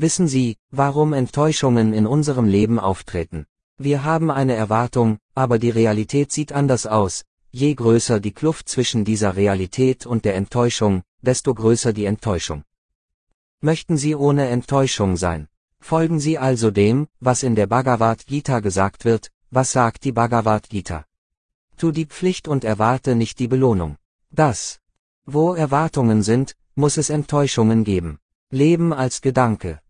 Wissen Sie, warum Enttäuschungen in unserem Leben auftreten? Wir haben eine Erwartung, aber die Realität sieht anders aus. Je größer die Kluft zwischen dieser Realität und der Enttäuschung, desto größer die Enttäuschung. Möchten Sie ohne Enttäuschung sein? Folgen Sie also dem, was in der Bhagavad Gita gesagt wird, was sagt die Bhagavad Gita? Tu die Pflicht und erwarte nicht die Belohnung. Das. Wo Erwartungen sind, muss es Enttäuschungen geben. Leben als Gedanke.